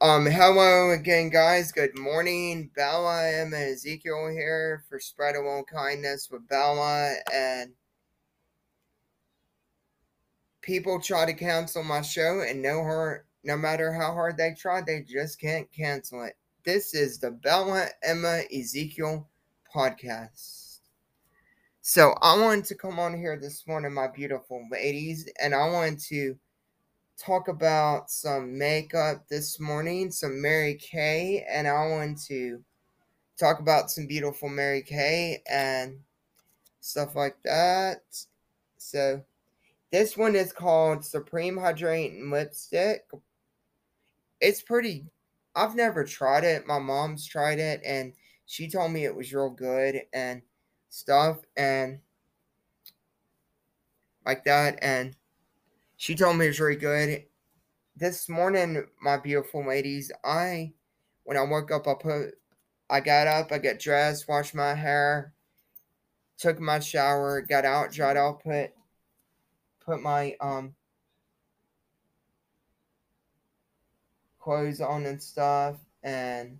Um, hello again, guys. Good morning. Bella, Emma, Ezekiel here for Spread of Kindness with Bella. And people try to cancel my show, and no, her, no matter how hard they try, they just can't cancel it. This is the Bella, Emma, Ezekiel podcast. So I wanted to come on here this morning, my beautiful ladies, and I wanted to talk about some makeup this morning, some Mary Kay, and I want to talk about some beautiful Mary Kay and stuff like that. So, this one is called Supreme Hydrating Lipstick. It's pretty, I've never tried it. My mom's tried it and she told me it was real good and stuff and like that. And she told me it was really good. This morning, my beautiful ladies, I when I woke up, I put I got up, I got dressed, washed my hair, took my shower, got out, dried off, put put my um clothes on and stuff and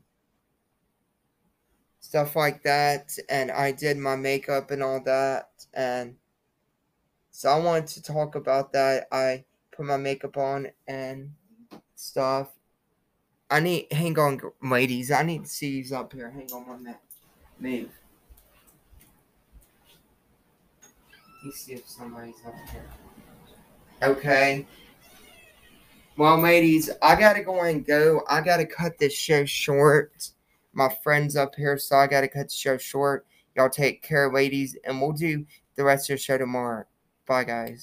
stuff like that and I did my makeup and all that and so I wanted to talk about that. I put my makeup on and stuff. I need, hang on, ladies. I need Steve's up here. Hang on one minute. Move. Let's see if somebody's up here. Okay. Well, ladies, I gotta go and go. I gotta cut this show short. My friend's up here, so I gotta cut the show short. Y'all take care, ladies, and we'll do the rest of the show tomorrow. Bye, guys.